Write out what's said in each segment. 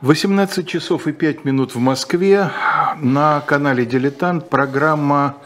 18 часов и 5 минут в Москве. На канале «Дилетант» программа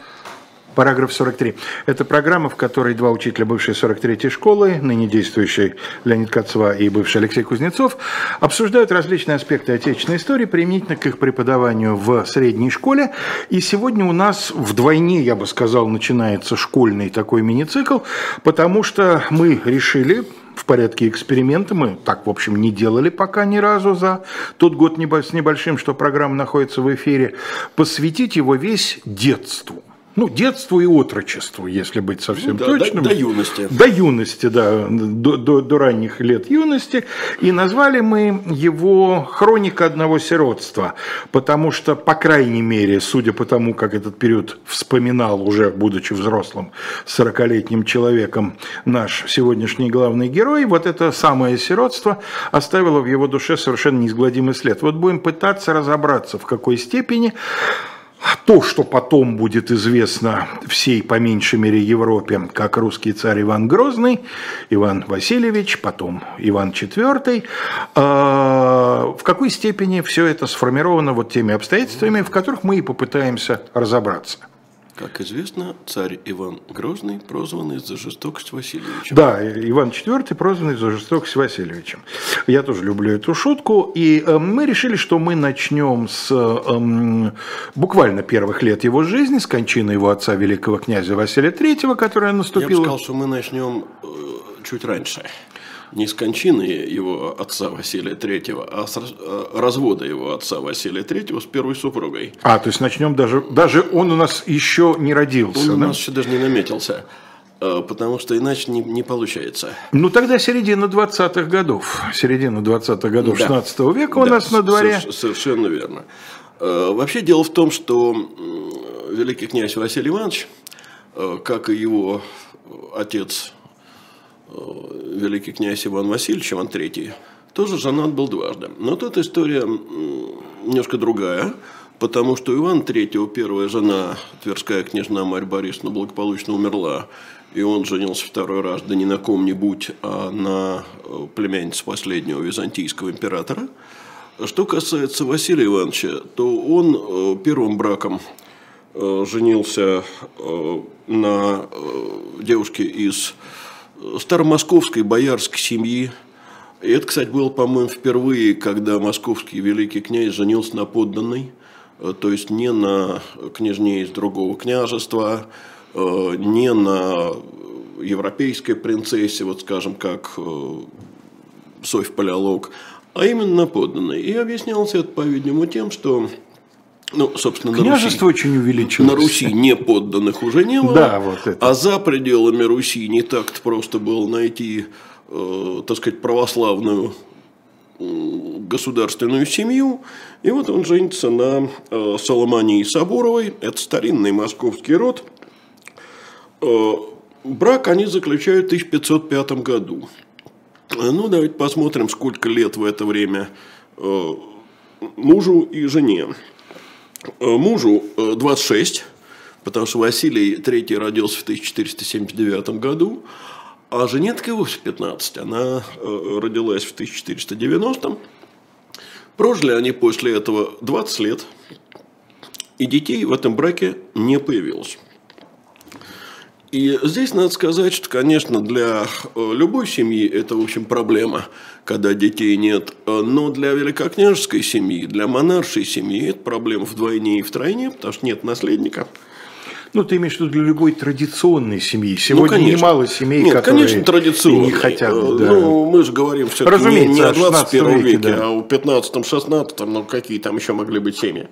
Параграф 43. Это программа, в которой два учителя бывшей 43-й школы, ныне действующий Леонид Кацва и бывший Алексей Кузнецов, обсуждают различные аспекты отечественной истории применительно к их преподаванию в средней школе. И сегодня у нас вдвойне, я бы сказал, начинается школьный такой мини-цикл, потому что мы решили в порядке эксперимента. Мы так, в общем, не делали пока ни разу за тот год с небольшим, что программа находится в эфире. Посвятить его весь детству ну, детству и отрочеству, если быть совсем ну, да, точным. До, до юности. До юности, да, до, до, до ранних лет юности. И назвали мы его «Хроника одного сиротства», потому что, по крайней мере, судя по тому, как этот период вспоминал, уже будучи взрослым, 40-летним человеком, наш сегодняшний главный герой, вот это самое сиротство оставило в его душе совершенно неизгладимый след. Вот будем пытаться разобраться, в какой степени то, что потом будет известно всей, по меньшей мере, Европе, как русский царь Иван Грозный, Иван Васильевич, потом Иван IV, а, в какой степени все это сформировано вот теми обстоятельствами, в которых мы и попытаемся разобраться. Как известно, царь Иван Грозный, прозванный за жестокость Васильевича. Да, Иван IV, прозванный за жестокость Васильевичем. Я тоже люблю эту шутку. И э, мы решили, что мы начнем с э, буквально первых лет его жизни, с кончины его отца, великого князя Василия III, которая наступила... Я бы сказал, что мы начнем э, чуть раньше не с кончины его отца Василия III, а с э, развода его отца Василия III с первой супругой. А, то есть начнем даже, даже он у нас еще не родился, Он да? у нас еще даже не наметился э, потому что иначе не, не получается. Ну, тогда середина 20-х годов, середина 20-х годов да. 16 века у да, нас на дворе. Совершенно верно. Э, вообще дело в том, что великий князь Василий Иванович, как и его отец великий князь Иван Васильевич, Иван III, тоже женат был дважды. Но тут история немножко другая, потому что Иван III, первая жена, Тверская княжна Марья Борисовна, благополучно умерла, и он женился второй раз, да не на ком-нибудь, а на э, племяннице последнего византийского императора. Что касается Василия Ивановича, то он э, первым браком женился на девушке из старомосковской боярской семьи. И это, кстати, было, по-моему, впервые, когда московский великий князь женился на подданной, э, то есть не на княжне из другого княжества, э, не на европейской принцессе, вот скажем, как э, Софь Палеолог, а именно на подданной. И объяснялся это, по-видимому, тем, что ну, собственно, Княжество на Руси, очень увеличилось. На Руси не подданных уже не было. Да, вот это. А за пределами Руси не так-то просто было найти, э, так сказать, православную государственную семью. И вот он женится на э, Соломонии Соборовой. Это старинный московский род. Э, брак они заключают в 1505 году. Ну, давайте посмотрим, сколько лет в это время э, мужу и жене. Э, мужу 26, э, потому что Василий III родился в 1479 году, а жене так и вовсе 15. Она э, родилась в 1490. Прожили они после этого 20 лет, и детей в этом браке не появилось. И здесь надо сказать, что, конечно, для любой семьи это, в общем, проблема – когда детей нет. Но для великокняжеской семьи, для монаршей семьи это проблема вдвойне и втройне, потому что нет наследника. Ну, ты имеешь в виду для любой традиционной семьи. Сегодня ну, немало семей, Нет, которые конечно, традиционные. не хотят. Э, да. Ну, мы же говорим все-таки не, не о 21 веке, веке да. а о 15-16, ну, какие там еще могли быть семьи.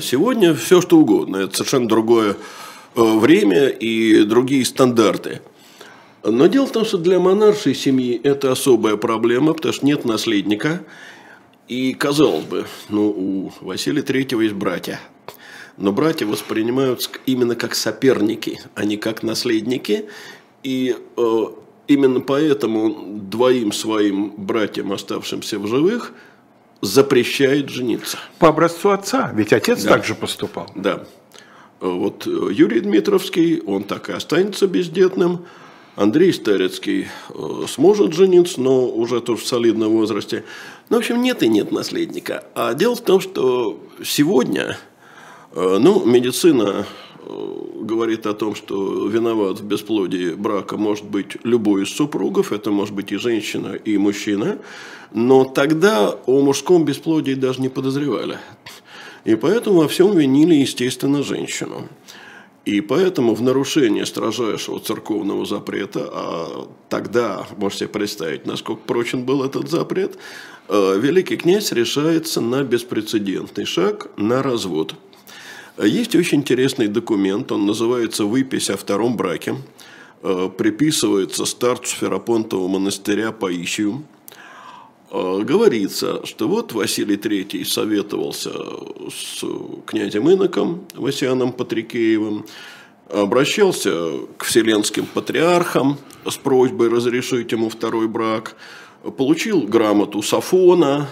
Сегодня все что угодно. Это совершенно другое э, время и другие стандарты. Но дело в том, что для монаршей семьи это особая проблема, потому что нет наследника. И, казалось бы, ну, у Василия Третьего есть братья. Но братья воспринимаются именно как соперники, а не как наследники. И э, именно поэтому двоим своим братьям, оставшимся в живых, запрещает жениться. По образцу отца, ведь отец да. также поступал. Да. Вот Юрий Дмитровский, он так и останется бездетным. Андрей Старецкий э, сможет жениться, но уже тоже в солидном возрасте. Ну, в общем, нет и нет наследника. А дело в том, что сегодня, э, ну, медицина э, говорит о том, что виноват в бесплодии брака может быть любой из супругов, это может быть и женщина, и мужчина, но тогда о мужском бесплодии даже не подозревали. И поэтому во всем винили, естественно, женщину. И поэтому в нарушение строжайшего церковного запрета, а тогда, можете представить, насколько прочен был этот запрет, э, великий князь решается на беспрецедентный шаг, на развод. Есть очень интересный документ, он называется «Выпись о втором браке», э, приписывается старцу Ферапонтового монастыря Паисию – говорится, что вот Василий III советовался с князем Иноком Васианом Патрикеевым, обращался к вселенским патриархам с просьбой разрешить ему второй брак, получил грамоту Сафона,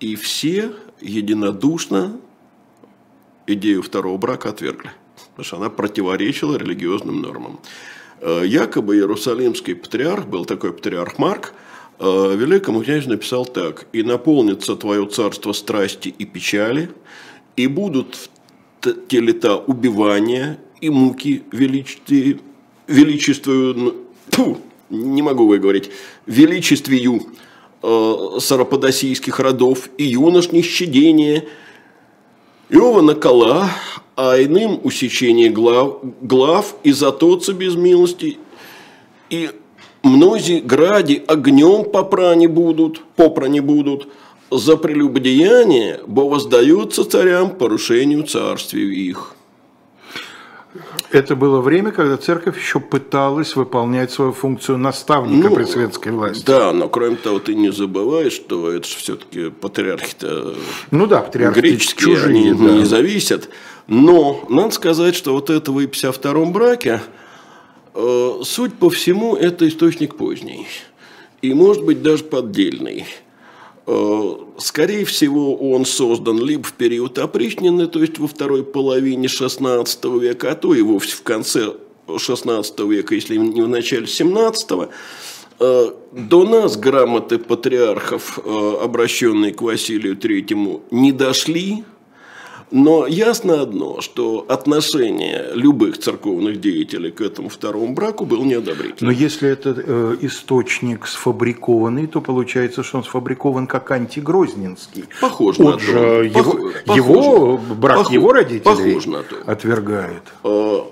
и все единодушно идею второго брака отвергли, потому что она противоречила религиозным нормам. Э, якобы Иерусалимский патриарх, был такой патриарх Марк, великому князю написал так. «И наполнится твое царство страсти и печали, и будут те лета убивания и муки величестве, величествую, фу, не могу выговорить, величествию э, сараподосийских родов и юношних щадения, Иова накола, а иным усечение глав, глав и затоца без милости, и мнози гради огнем попрани будут, попрани будут, за прелюбодеяние, бо воздаются царям порушению царствия их. Это было время, когда церковь еще пыталась выполнять свою функцию наставника ну, при светской власти. Да, но кроме того, ты не забываешь, что это же все-таки патриархи-то ну да, патриархи греческие, чужие, они да. не зависят. Но надо сказать, что вот это в 52 браке, суть по всему, это источник поздний. И может быть даже поддельный. Э, скорее всего, он создан либо в период опричнины, то есть во второй половине XVI века, а то и вовсе в конце XVI века, если не в начале XVII. Э, до нас грамоты патриархов, обращенные к Василию Третьему, не дошли, но ясно одно, что отношение любых церковных деятелей к этому второму браку было неодобрительным. Но если это э, источник сфабрикованный, то получается, что он сфабрикован как антигрозненский. Похож на то. Же его, Пох, его брак похож, его родителей похож на то. отвергает. А,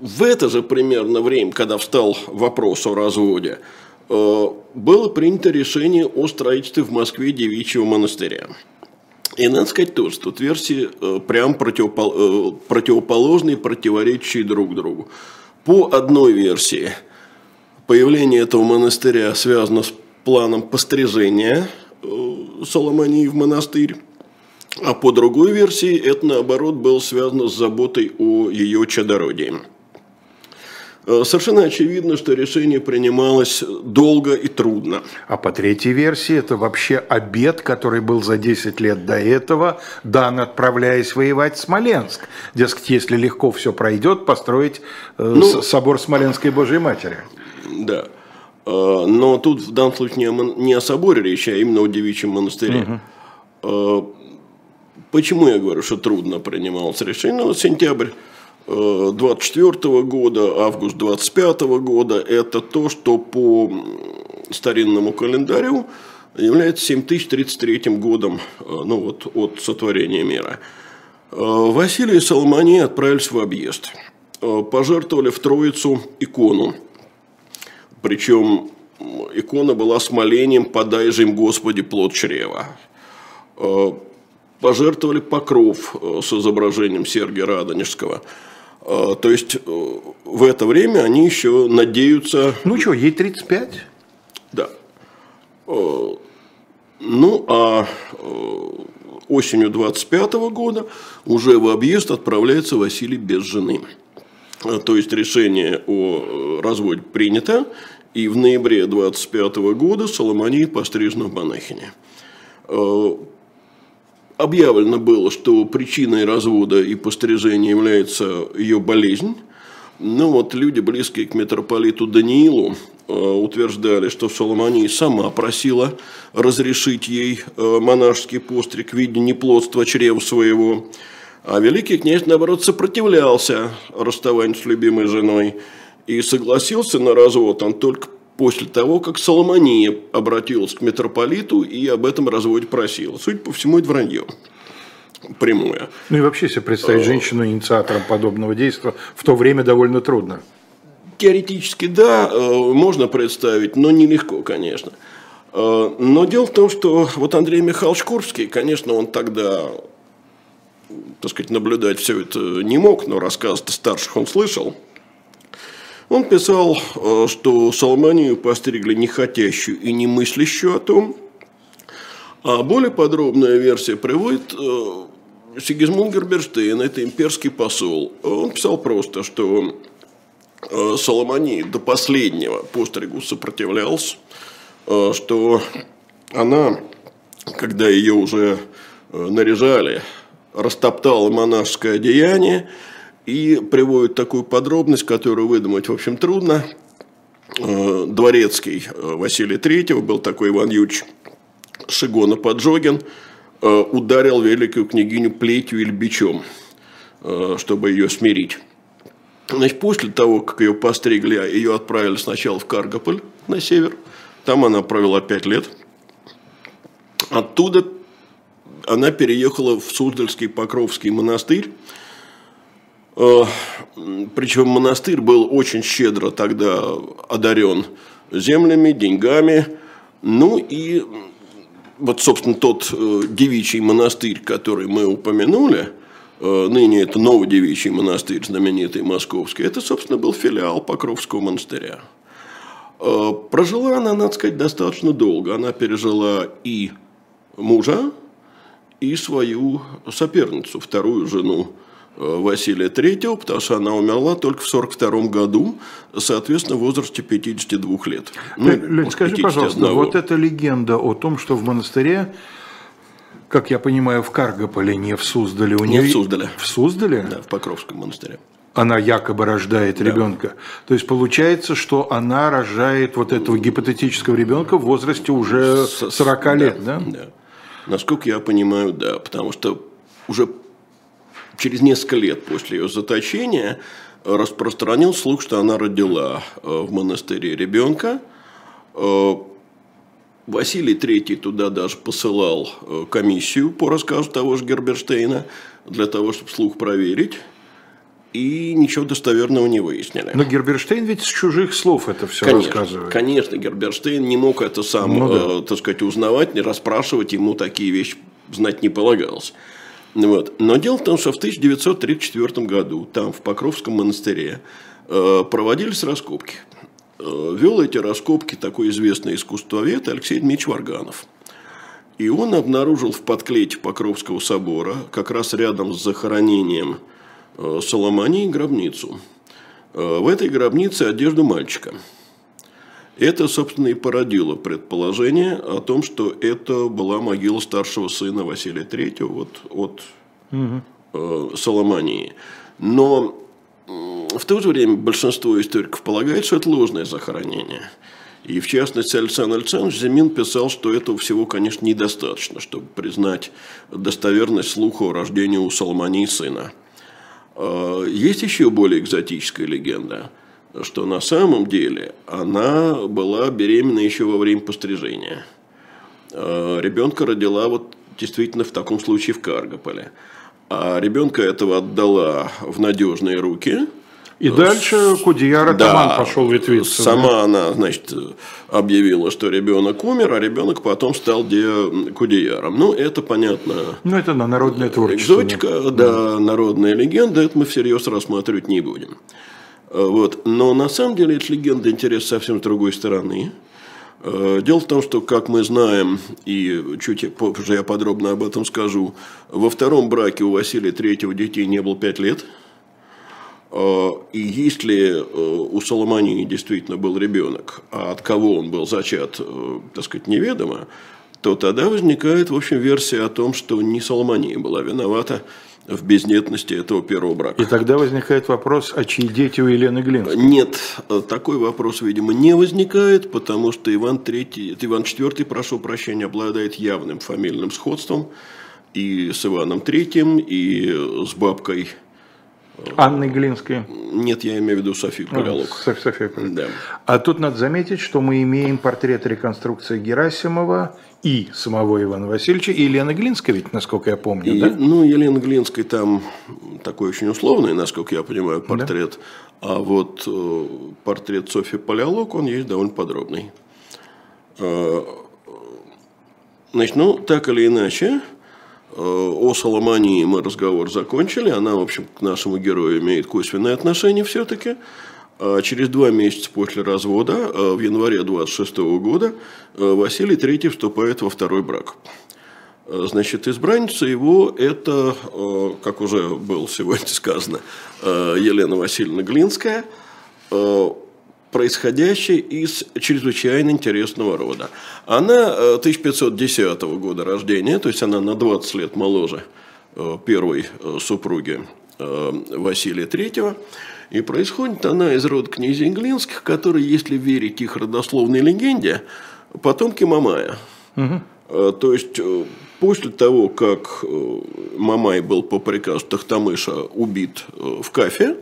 в это же примерно время, когда встал вопрос о разводе, э, было принято решение о строительстве в Москве девичьего монастыря. И надо сказать тоже, тут версии э, прям э, противоположные, противоречащие друг другу. По одной версии, появление этого монастыря связано с планом пострижения э, Соломонии в монастырь. А по другой версии, это наоборот было связано с заботой о ее чадородии. Э, совершенно очевидно, что решение принималось долго и трудно. А по третьей версии, это вообще обед, который был за 10 лет до этого, дан, отправляясь воевать в Смоленск. Дескать, если легко все пройдет, построить э, ну, собор Смоленской Божьей Матери. Да. Э, но тут в данном случае не о соборе речь, а именно о девичьем монастыре. Угу. Почему я говорю, что трудно принималось решение? Ну, вот сентябрь 24 года, август 25 года, это то, что по старинному календарю является 7033 годом э, ну вот, от сотворения мира. Э, Василий и Соломоний отправились в объезд. Э, пожертвовали в Троицу икону. Причем икона была с молением «Подай же им, Господи, плод чрева». Пожертвовали покров с изображением Сергия Радонежского – то есть э, в это время они еще надеются... Ну что, ей 35? Да. А, ну, а э, осенью 25 года уже в объезд отправляется Василий без жены. А, то есть решение о разводе принято, и в ноябре 25 года Соломония пострижена в монахине объявлено было, что причиной развода и пострижения является ее болезнь, Ну вот люди, близкие к митрополиту Даниилу, э, утверждали, что Соломония сама просила разрешить ей э, монашеский постриг в виде неплодства чрева своего. А великий князь, наоборот, сопротивлялся расставанию с любимой женой и согласился на развод он только после того, как Соломония обратилась к митрополиту и об этом разводе просила. Судя по всему, это вранье прямое. Ну и вообще себе представить э, женщину инициатором подобного действия в то время довольно трудно. Теоретически, да, э, можно представить, но нелегко, конечно. Э, но дело в том, что вот Андрей Михайлович Курбский, конечно, он тогда, так сказать, наблюдать все это не мог, но рассказ старших он слышал. Он писал, что Соломонию постригли не хотящую и не мыслящую о том, а более подробная версия приводит Сигизмунд Герберштейн, это имперский посол, он писал просто, что э, Соломони до последнего постригу сопротивлялся, э, что она, когда ее уже э, наряжали, растоптала монашеское одеяние и приводит такую подробность, которую выдумать, в общем, трудно. Дворецкий Василий III был такой Иван Юрьевич Шигона Поджогин – Э, ударил великую княгиню плетью или бичом, э, чтобы ее смирить. Значит, после того, как ее постригли, ее отправили сначала в Каргополь на север. Там она провела пять лет. Оттуда она переехала в Суздальский Покровский монастырь. Э, Причем монастырь был очень щедро тогда одарен землями, деньгами. Ну и вот, собственно, тот э, девичий монастырь, который мы упомянули, э, ныне это новый девичий монастырь, знаменитый московский, это, собственно, был филиал Покровского монастыря. Прожила она, надо сказать, достаточно долго. Она пережила и мужа, и свою соперницу, вторую жену Василия III, потому что она умерла только в 1942 году, соответственно, в возрасте 52 лет. Ну, Лень, скажи, пожалуйста, вот эта легенда о том, что в монастыре, как я понимаю, в Каргополе, не в Суздале, у нее... Не в Суздале. В Суздале? Да, в Покровском монастыре. Она якобы рождает да. ребенка. То есть получается, что она рожает вот этого гипотетического ребенка в возрасте уже 40 С, лет? Да. да. Насколько я понимаю, да, потому что уже через несколько лет после ее заточения распространил слух, что она родила э, в монастыре ребенка. Э, Василий III туда даже посылал э, комиссию по рассказу того же Герберштейна для того, чтобы слух проверить. И ничего достоверного не выяснили. Но Герберштейн ведь с чужих слов это все конечно, рассказывает. Конечно, Герберштейн не мог это сам, ну, да. э, так сказать, узнавать, не расспрашивать, ему такие вещи знать не полагалось. Вот. Но дело в том, что в 1934 году там, в Покровском монастыре, э, проводились раскопки. Э, вел эти раскопки такой известный искусствовед Алексей Дмитриевич Варганов. И он обнаружил в подклете Покровского собора, как раз рядом с захоронением э, Соломонии, гробницу. В этой гробнице одежду мальчика. Это, собственно, и породило предположение о том, что это была могила старшего сына Василия III вот, от угу. э, Соломонии. Но в то же время большинство историков полагает, что это ложное захоронение. И в частности, Александр Александрович Зимин писал, что этого всего, конечно, недостаточно, чтобы признать достоверность слуха о рождении у Соломонии сына. Э, есть еще более экзотическая легенда – что на самом деле она была беременна еще во время пострижения. А, ребенка родила вот действительно в таком случае в Каргополе. А ребенка этого отдала в надежные руки. И дальше Кудияр Атаман да, пошел ветвиться. Сама да? она, значит, объявила, что ребенок умер, а ребенок потом стал де Кудеяром. Ну, это понятно. Ну, это на народное творчество. Экзотика, да, да, народная легенда, это мы всерьез рассматривать не будем. Э, вот. Но на самом деле эта легенда интересна совсем с другой стороны. Э, дело в том, что, как мы знаем, и чуть позже я подробно об этом скажу, во втором браке у Василия Третьего детей не было пять лет. Э, и если у Соломонии действительно был ребенок, а от кого он был зачат, так сказать, неведомо, то тогда возникает, в общем, версия о том, что не Соломония была виновата в бездетности этого первого брака. И тогда возникает вопрос, а чьи дети у Елены Глинской? Нет, такой вопрос, видимо, не возникает, потому что Иван, III, Иван IV, прошу прощения, обладает явным фамильным сходством и с Иваном III, и с бабкой Анны Глинской? Нет, я имею в виду Софию Палеолог. А, София да. А тут надо заметить, что мы имеем портрет реконструкции Герасимова и самого Ивана Васильевича, и Елены Глинской, ведь, насколько я помню, и, да? Ну, Елены Глинской там такой очень условный, насколько я понимаю, портрет. Да. А вот э, портрет Софьи Палеолог, он есть довольно подробный. Э, значит, ну, так или иначе, о Соломании мы разговор закончили. Она, в общем, к нашему герою имеет косвенное отношение все-таки. А через два месяца после развода, а в январе 26 года, а, Василий III вступает во второй брак. Значит, избранница его – это, как уже было сегодня сказано, Елена Васильевна Глинская – происходящей из чрезвычайно интересного рода. Она 1510 э, года рождения, то есть она на 20 лет моложе э, первой э, супруги Василия III. И происходит она из рода князей Глинских, которые, если верить их родословной легенде, потомки Мамая. Угу. То есть, после того, как Мамай был по приказу Тахтамыша убит в Кафе,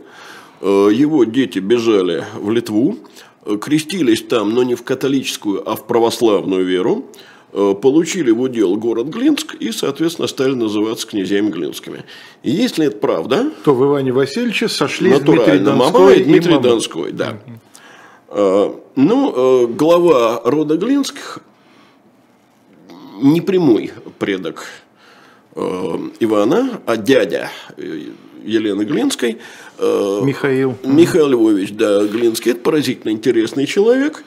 его дети бежали в Литву, э, крестились там, но не в католическую, а в православную веру, э, получили в удел город Глинск и, соответственно, стали называться князьями Глинскими. И если это правда... То в Иване Васильевиче сошлись Дмитрий Донской и Дмитрий и Донской, да. Угу. Ну, глава рода Глинских не прямой предок Ивана, а дядя Елены Глинской. Э, Михаил. Михаил Львович, да, Глинский. Это поразительно интересный человек.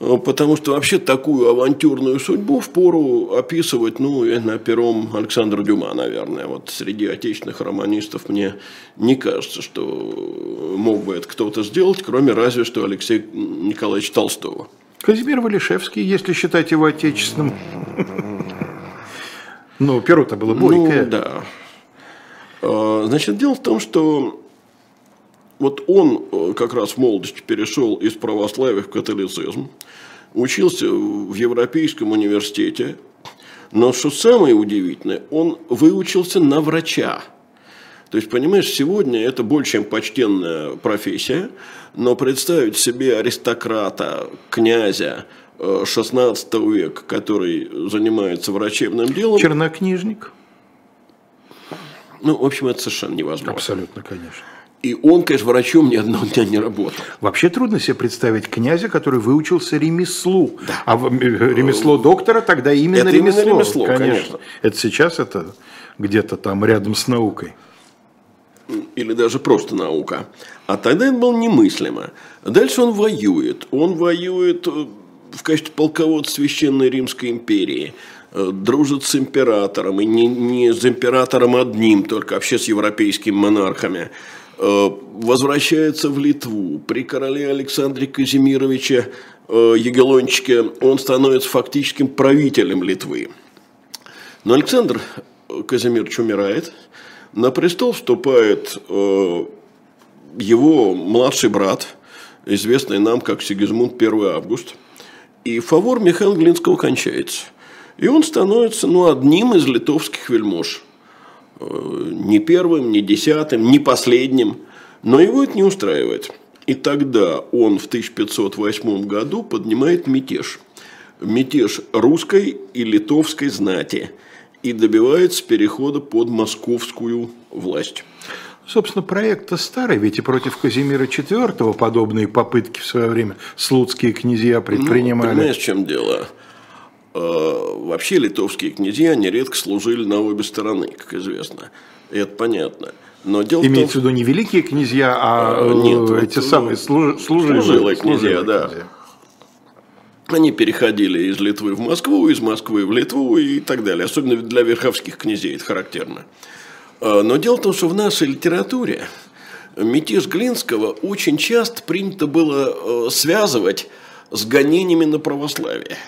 Э, потому что вообще такую авантюрную судьбу в пору описывать, ну, на пером Александра Дюма, наверное. Вот среди отечественных романистов мне не кажется, что мог бы это кто-то сделать, кроме разве что Алексея Николаевича Толстого. Казимир Валишевский, если считать его отечественным. Ну, перо-то было бойкое. Ну, да. А, значит, дело в том, что вот он э, как раз в молодости перешел из православия в католицизм, учился в Европейском университете, но что самое удивительное, он выучился на врача. То есть, понимаешь, сегодня это больше, чем почтенная профессия, но представить себе аристократа, князя 16 э, века, который занимается врачебным делом... Чернокнижник. Ну, в общем, это совершенно невозможно. Абсолютно, конечно. И он, конечно, врачом ни одного дня не работал. Вообще трудно себе представить князя, который выучился ремеслу. Да. А ремесло доктора тогда именно это ремесло. Именно ремесло, конечно. конечно. Это сейчас это где-то там рядом с наукой. Или даже просто наука. А тогда это было немыслимо. Дальше он воюет. Он воюет э, в качестве полководца Священной Римской империи. Э, дружит с императором, и не, не с императором одним, только вообще с европейскими монархами, э, возвращается в Литву. При короле Александре Казимировиче э, Егелончике он становится фактическим правителем Литвы. Но Александр Казимирович умирает, на престол вступает его младший брат, известный нам как Сигизмунд I Август, и фавор Михаила Глинского кончается – и он становится ну, одним из литовских вельмож. Э, не первым, не десятым, не последним. Но его это не устраивает. И тогда он в 1508 году поднимает мятеж. Мятеж русской и литовской знати. И добивается перехода под московскую власть. Собственно, проект-то старый, ведь и против Казимира IV подобные попытки в свое время слуцкие князья предпринимали. Ну, понимаешь, в чем дело? Э, вообще литовские князья нередко служили на обе стороны, как известно. И это понятно. Но дело Имеется в, том, в виду не великие князья, а, а нет, эти вот, самые служ, служилые, служилые князья, да. Князья. Они переходили из Литвы в Москву, из Москвы в Литву и так далее. Особенно для верховских князей это характерно. Э, но дело в том, что в нашей литературе мятеж Глинского очень часто принято было связывать с гонениями на православие.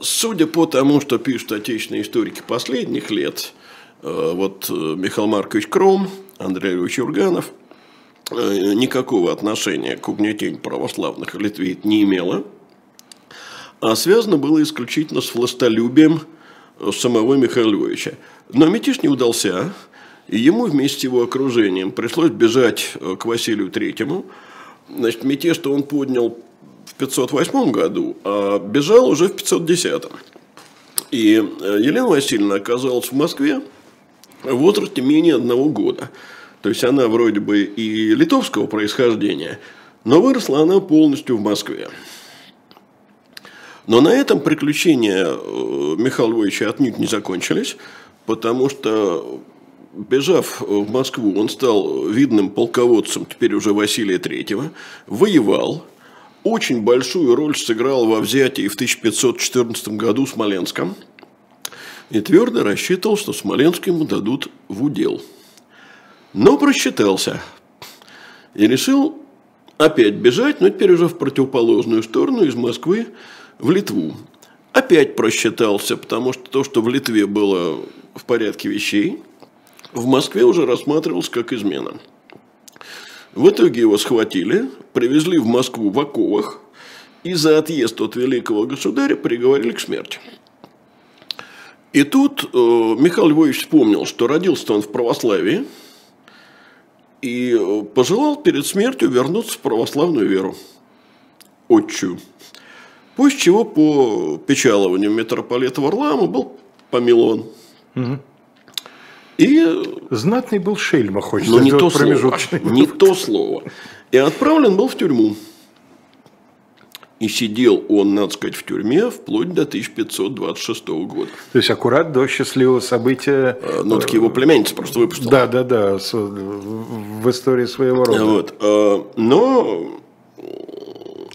Судя по тому, что пишут отечественные историки последних лет, вот Михаил Маркович Кром, Андрей Ильич Юрганов, никакого отношения к угнетению православных Литве не имело, а связано было исключительно с властолюбием самого Михаила Львовича. Но мятеж не удался, и ему вместе с его окружением пришлось бежать э, к Василию Третьему. Значит, мятеж-то он поднял в 508 году, а бежал уже в 510. И э, Елена Васильевна оказалась в Москве в возрасте менее одного года. То есть она вроде бы и литовского происхождения, но выросла она полностью в Москве. Но на этом приключения э, Михаила Львовича отнюдь не закончились, потому что, бежав в Москву, он стал видным полководцем, теперь уже Василия Третьего, воевал, очень большую роль сыграл во взятии в 1514 году Смоленском и твердо рассчитывал, что Смоленск ему дадут в удел. Но просчитался и решил опять бежать, но теперь уже в противоположную сторону из Москвы в Литву. Опять просчитался, потому что то, что в Литве было в порядке вещей, в Москве уже рассматривалось как измена. В итоге его схватили, привезли в Москву в оковах и за отъезд от великого государя приговорили к смерти. И тут э, Михаил Львович вспомнил, что родился он в православии и э, пожелал перед смертью вернуться в православную веру. Отчую. После чего по печалованию митрополита Варлаама был помилован. Угу. И... Знатный был Шельма, хочется Но не то слово. Не то слово. И отправлен был в тюрьму. И сидел он, надо сказать, в тюрьме вплоть до 1526 года. То есть аккурат до счастливого события. А, ну, так его племянница просто выпустила. Да, да, да, в истории своего рода. Вот. А, но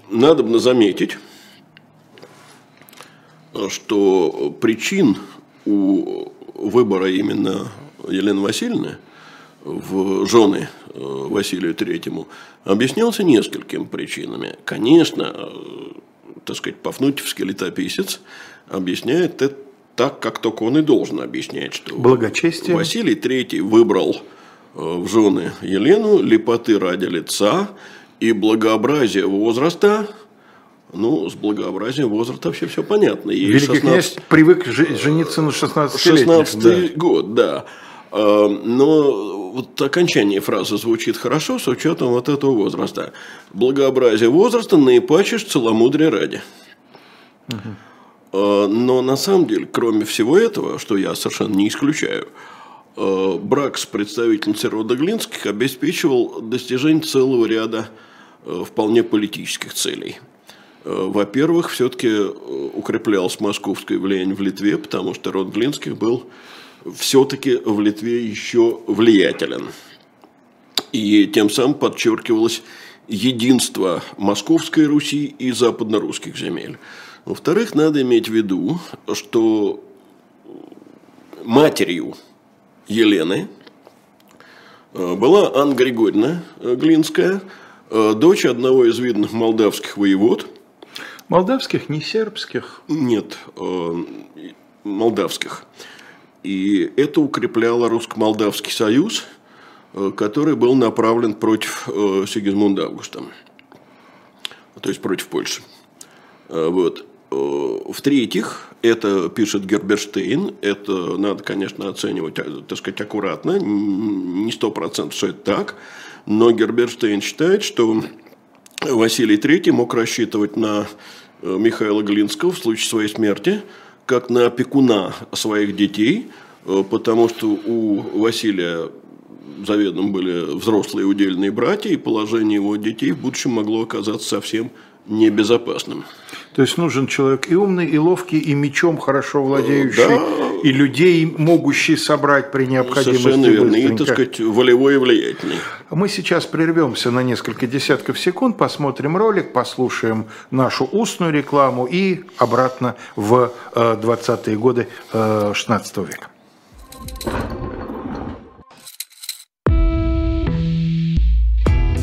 надо бы заметить, что причин у выбора именно Елены Васильевны в жены э, Василию Третьему объяснялся несколькими причинами. Конечно, э, так сказать, Пафнутьевский летописец объясняет это так, как только он и должен объяснять, что Благочестие. Василий Третий выбрал э, в жены Елену лепоты ради лица и благообразия возраста, ну, с благообразием возраста вообще все понятно. Ей Великий 16... князь привык жениться на 16 16 да. год, да. А, но вот окончание фразы звучит хорошо с учетом вот этого возраста. Благообразие возраста наипачешь целомудрие ради. Угу. Но на самом деле, кроме всего этого, что я совершенно не исключаю, а, брак с представительницей рода Глинских обеспечивал достижение целого ряда вполне политических целей – Э, во-первых, все-таки э, укреплялось московское влияние в Литве, потому что род Глинских был все-таки в Литве еще влиятелен. И тем самым подчеркивалось единство Московской Руси и западно-русских земель. Во-вторых, надо иметь в виду, что матерью Елены э, была Анна Григорьевна Глинская, дочь одного из видных молдавских воевод – Молдавских, не сербских? Нет, э, молдавских. И это укрепляло русско-молдавский союз, э, который был направлен против э, Сигизмунда Августа, то есть против Польши. Вот. В-третьих, это пишет Герберштейн, это надо, конечно, оценивать, так сказать, аккуратно, не сто процентов, что это так, но Герберштейн считает, что Василий III мог рассчитывать на Э, Михаила Глинского в случае своей смерти, как на опекуна своих детей, э, потому что у Василия заведомо были взрослые удельные братья, и положение его детей в будущем могло оказаться совсем небезопасным. То есть нужен человек и умный, и ловкий, и мечом хорошо владеющий, да. и людей, могущий собрать при необходимости. Совершенно верно, и, так сказать, волевой и влиятельный. Мы сейчас прервемся на несколько десятков секунд, посмотрим ролик, послушаем нашу устную рекламу и обратно в 20-е э, годы 16 э, века.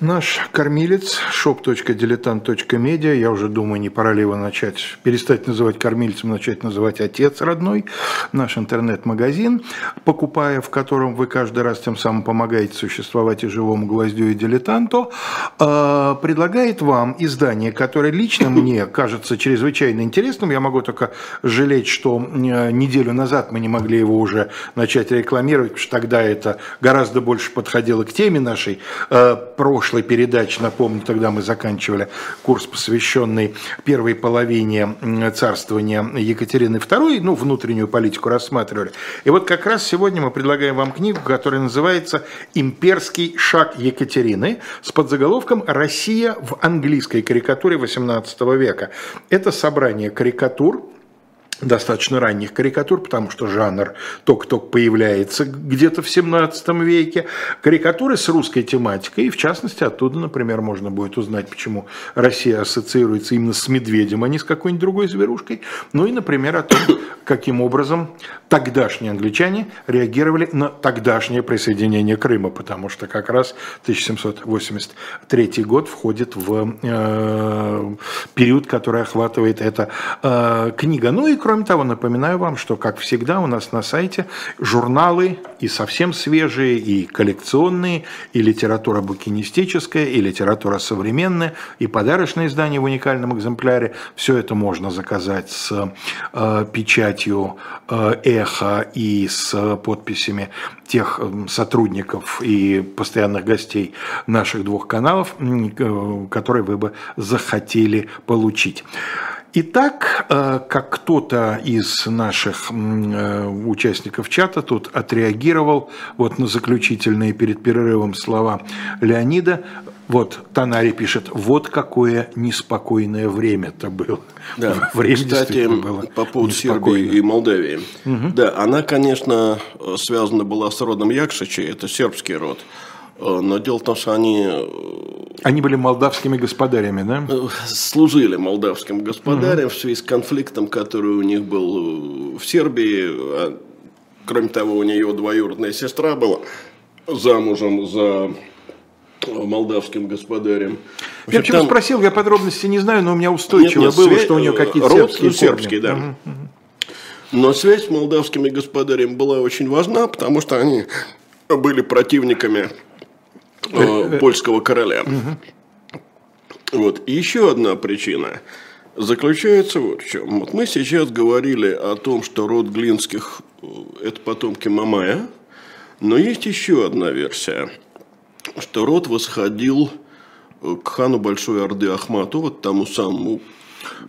Наш кормилец shop.diletant.media, я уже думаю, не пора ли его начать, перестать называть кормильцем, начать называть отец родной, наш интернет-магазин, покупая в котором вы каждый раз тем самым помогаете существовать и живому гвоздю и дилетанту, э, предлагает вам издание, которое лично мне кажется чрезвычайно интересным, я могу только жалеть, что э, неделю назад мы не могли его уже начать рекламировать, потому что тогда это гораздо больше подходило к теме нашей э, прошлой прошлой передаче, напомню, тогда мы заканчивали курс, посвященный первой половине царствования Екатерины II, ну, внутреннюю политику рассматривали. И вот как раз сегодня мы предлагаем вам книгу, которая называется «Имперский шаг Екатерины» с подзаголовком «Россия в английской карикатуре XVIII века». Это собрание карикатур, достаточно ранних карикатур, потому что жанр только-только появляется где-то в 17 веке. Карикатуры с русской тематикой, и в частности оттуда, например, можно будет узнать, почему Россия ассоциируется именно с медведем, а не с какой-нибудь другой зверушкой. Ну и, например, о том, каким образом тогдашние англичане реагировали на тогдашнее присоединение Крыма, потому что как раз 1783 год входит в э, период, который охватывает эта э, книга. Ну и кроме Кроме того, напоминаю вам, что, как всегда, у нас на сайте журналы и совсем свежие, и коллекционные, и литература букинистическая, и литература современная, и подарочные издания в уникальном экземпляре. Все это можно заказать с э, печатью э, эхо и с подписями тех э, сотрудников и постоянных гостей наших двух каналов, э, которые вы бы захотели получить. Итак, э, как кто-то из наших э, участников чата тут отреагировал вот на заключительные перед перерывом слова Леонида, вот Танари пишет, вот какое неспокойное время-то было. Да. Время Кстати, было по поводу Сербии и Молдавии. Угу. Да, она, конечно, связана была с родом Якшичей, это сербский род. Э, но дело в том, что они... Э, они были молдавскими господарями, да? Э, служили молдавским господарям угу. в связи с конфликтом, который у них был в Сербии. А, кроме того, у нее двоюродная сестра была замужем за молдавским господарем. Я почему там... спросил, я подробности не знаю, но у меня устойчиво нет, нет, было, связь... что у нее какие-то сербские, сербские да. Угу, Но связь с молдавскими господарями была очень важна, потому что они были противниками Э, польского короля. Вот. И еще одна причина заключается вот в чем. Вот мы сейчас говорили о том, что род Глинских э, – это потомки Мамая, но есть еще одна версия, что род восходил э, к хану Большой Орды Ахмату, вот тому самому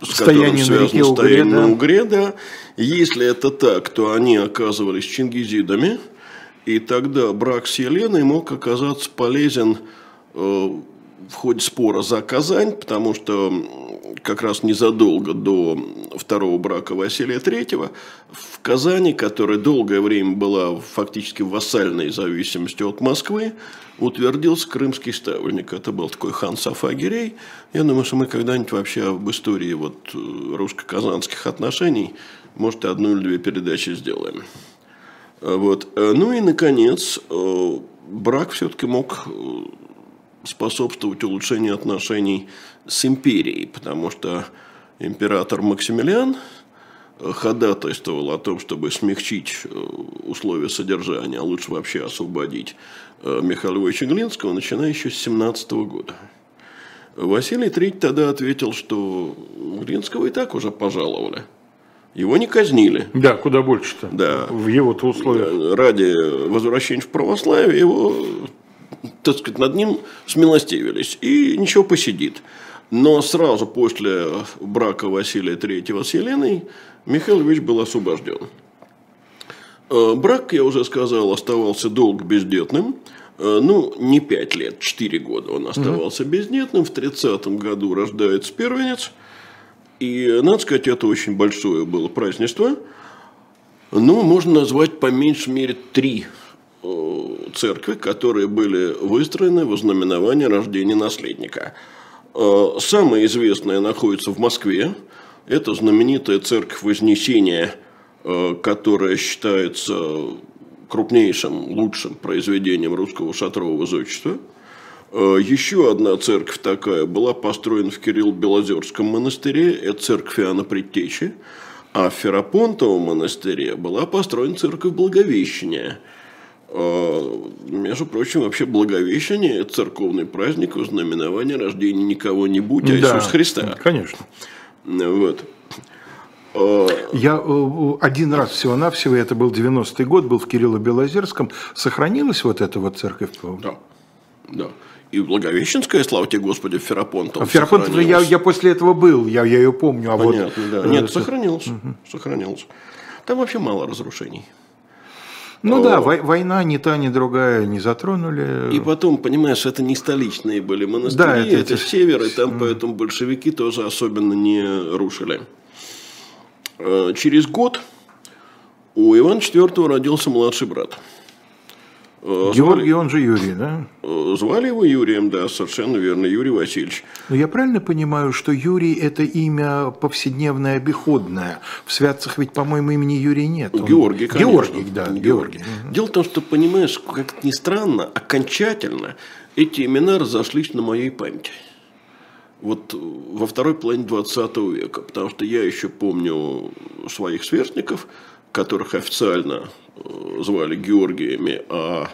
с которым связано стояние на Угре, да. Если это так, то они оказывались чингизидами – и тогда брак с Еленой мог оказаться полезен э, в ходе спора за Казань, потому что как раз незадолго до второго брака Василия III в Казани, которая долгое время была фактически в вассальной зависимости от Москвы, утвердился крымский ставленник. Это был такой хан Сафагирей. Я думаю, что мы когда-нибудь вообще об истории вот э, русско-казанских отношений, может, одну или две передачи сделаем. Вот. Э, ну и, наконец, э, брак все-таки мог э, способствовать улучшению отношений с империей, потому что император Максимилиан ходатайствовал о том, чтобы смягчить условия содержания, а лучше вообще освободить Михаила Львовича Глинского, начиная еще с 17 года. Василий III тогда ответил, что Глинского и так уже пожаловали. Его не казнили. Да, куда больше-то. Да. В его-то условиях. Ради возвращения в православие его, так сказать, над ним смилостивились. И ничего посидит. Но сразу после брака Василия III с Еленой Михаил Ильич был освобожден. Э, Брак, я уже сказал, оставался долго бездетным. Э, Ну, не 5 лет, 4 года он оставался бездетным. В 30 году рождается первенец. И, надо сказать, это очень большое было празднество. Ну, можно назвать по меньшей мере три э, церкви, которые были выстроены во знаменование рождения наследника. Э, Самая известная находится в Москве. Это знаменитая церковь Вознесения, э, которая считается крупнейшим, лучшим произведением русского шатрового зодчества. Э, Еще одна церковь такая была построена в Кирилл-Белозерском монастыре, это церковь Иоанна Предтечи. А в Ферапонтовом монастыре была построена церковь Благовещения. Э, Между прочим, вообще Благовещение – это церковный праздник в знаменование рождения никого не будь, а Да, Иисуса Христа. Конечно. Вот. Э, Я один раз всего-навсего, это был 90-й год, был в Кирилло-Белозерском. Сохранилась вот эта вот церковь? Да, да. И Благовещенская, слава тебе Господи, в Ферапонтовом А в Ферапонтово я, я после этого был, я, я ее помню. А Понятно, вот, да. э, Нет, с- сохранилось. Сохранилось. Там вообще мало разрушений. Ну да, О. вой- война ни та, ни другая не затронули. И потом, понимаешь, это не столичные были монастыри, Да, это- это, это- север, и там поэтому большевики тоже особенно не рушили. Э, Через год у Ивана IV родился младший брат. Э, Георгий, он же Юрий, да? Звали, э, звали его Юрием, да, совершенно верно, Юрий Васильевич. Но я правильно понимаю, что Юрий – это имя повседневное, обиходное? В святцах ведь, по-моему, имени Юрий нет. Он- Георгий, конечно. Георгий, да, Георгий. Дело в том, что, понимаешь, как ни странно, окончательно эти имена разошлись на моей памяти. Вот во второй половине 20 века, потому что я еще помню своих сверстников, которых официально э, звали Георгиями, а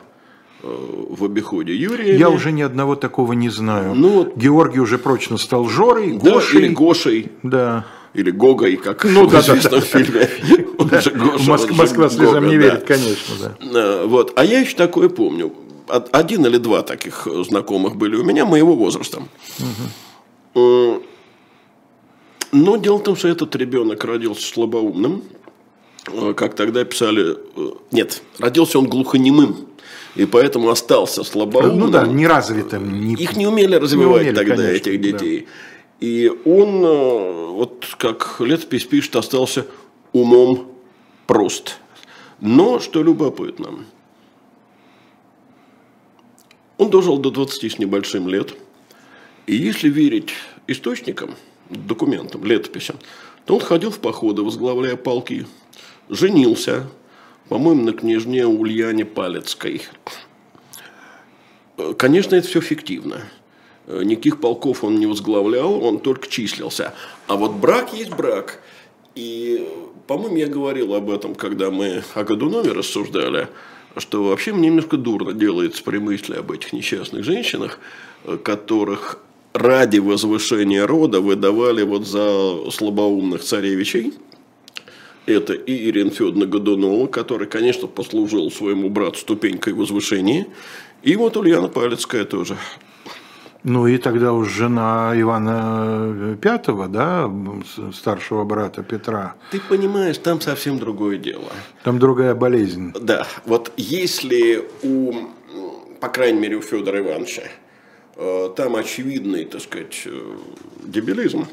э, в обиходе Юриями. Я уже ни одного такого не знаю. Ну вот- Георгий уже прочно стал Жорой, да, Гошей. или Гошей, Да. или Гогой, как Ну в да, да, известном фильме. Гоша, Моск- он же Москва слезам Гога, не да. верит, конечно, да. Э, Вот. А я еще такое помню. Од- Один или два таких э, знакомых были у меня моего возраста. Но дело в том, что этот ребенок родился слабоумным, как тогда писали. э, Нет, родился он глухонемым, и поэтому остался слабоумным. Ну да, неразвитым. Не... Их не умели развивать умели, тогда, конечно, этих да. детей. И он, э, вот как летопись пишет, остался умом прост. Но, что любопытно, он дожил до 20 с небольшим лет. И если верить источникам, документам, летописям, то он ходил в походы, возглавляя полки, женился, по-моему, на княжне Ульяне Палецкой. Э, Конечно, это все фиктивно. Э, Никаких полков он не возглавлял, он только числился. А вот брак есть брак. И, по-моему, я говорил об этом, когда мы о Годунове рассуждали, что вообще мне немножко дурно делается при мысли об этих несчастных женщинах, э, которых ради возвышения рода выдавали вот за слабоумных царевичей. Это и Ирина Федоровна Годунова, который, конечно, послужил своему брату ступенькой возвышения. И вот Ульяна Палецкая тоже. Ну и тогда уж жена Ивана Пятого, да, старшего брата Петра. Ты понимаешь, там совсем другое дело. Там другая болезнь. Да, вот если у, по крайней мере, у Федора Ивановича, э, там очевидный, так сказать, э, дебилизм,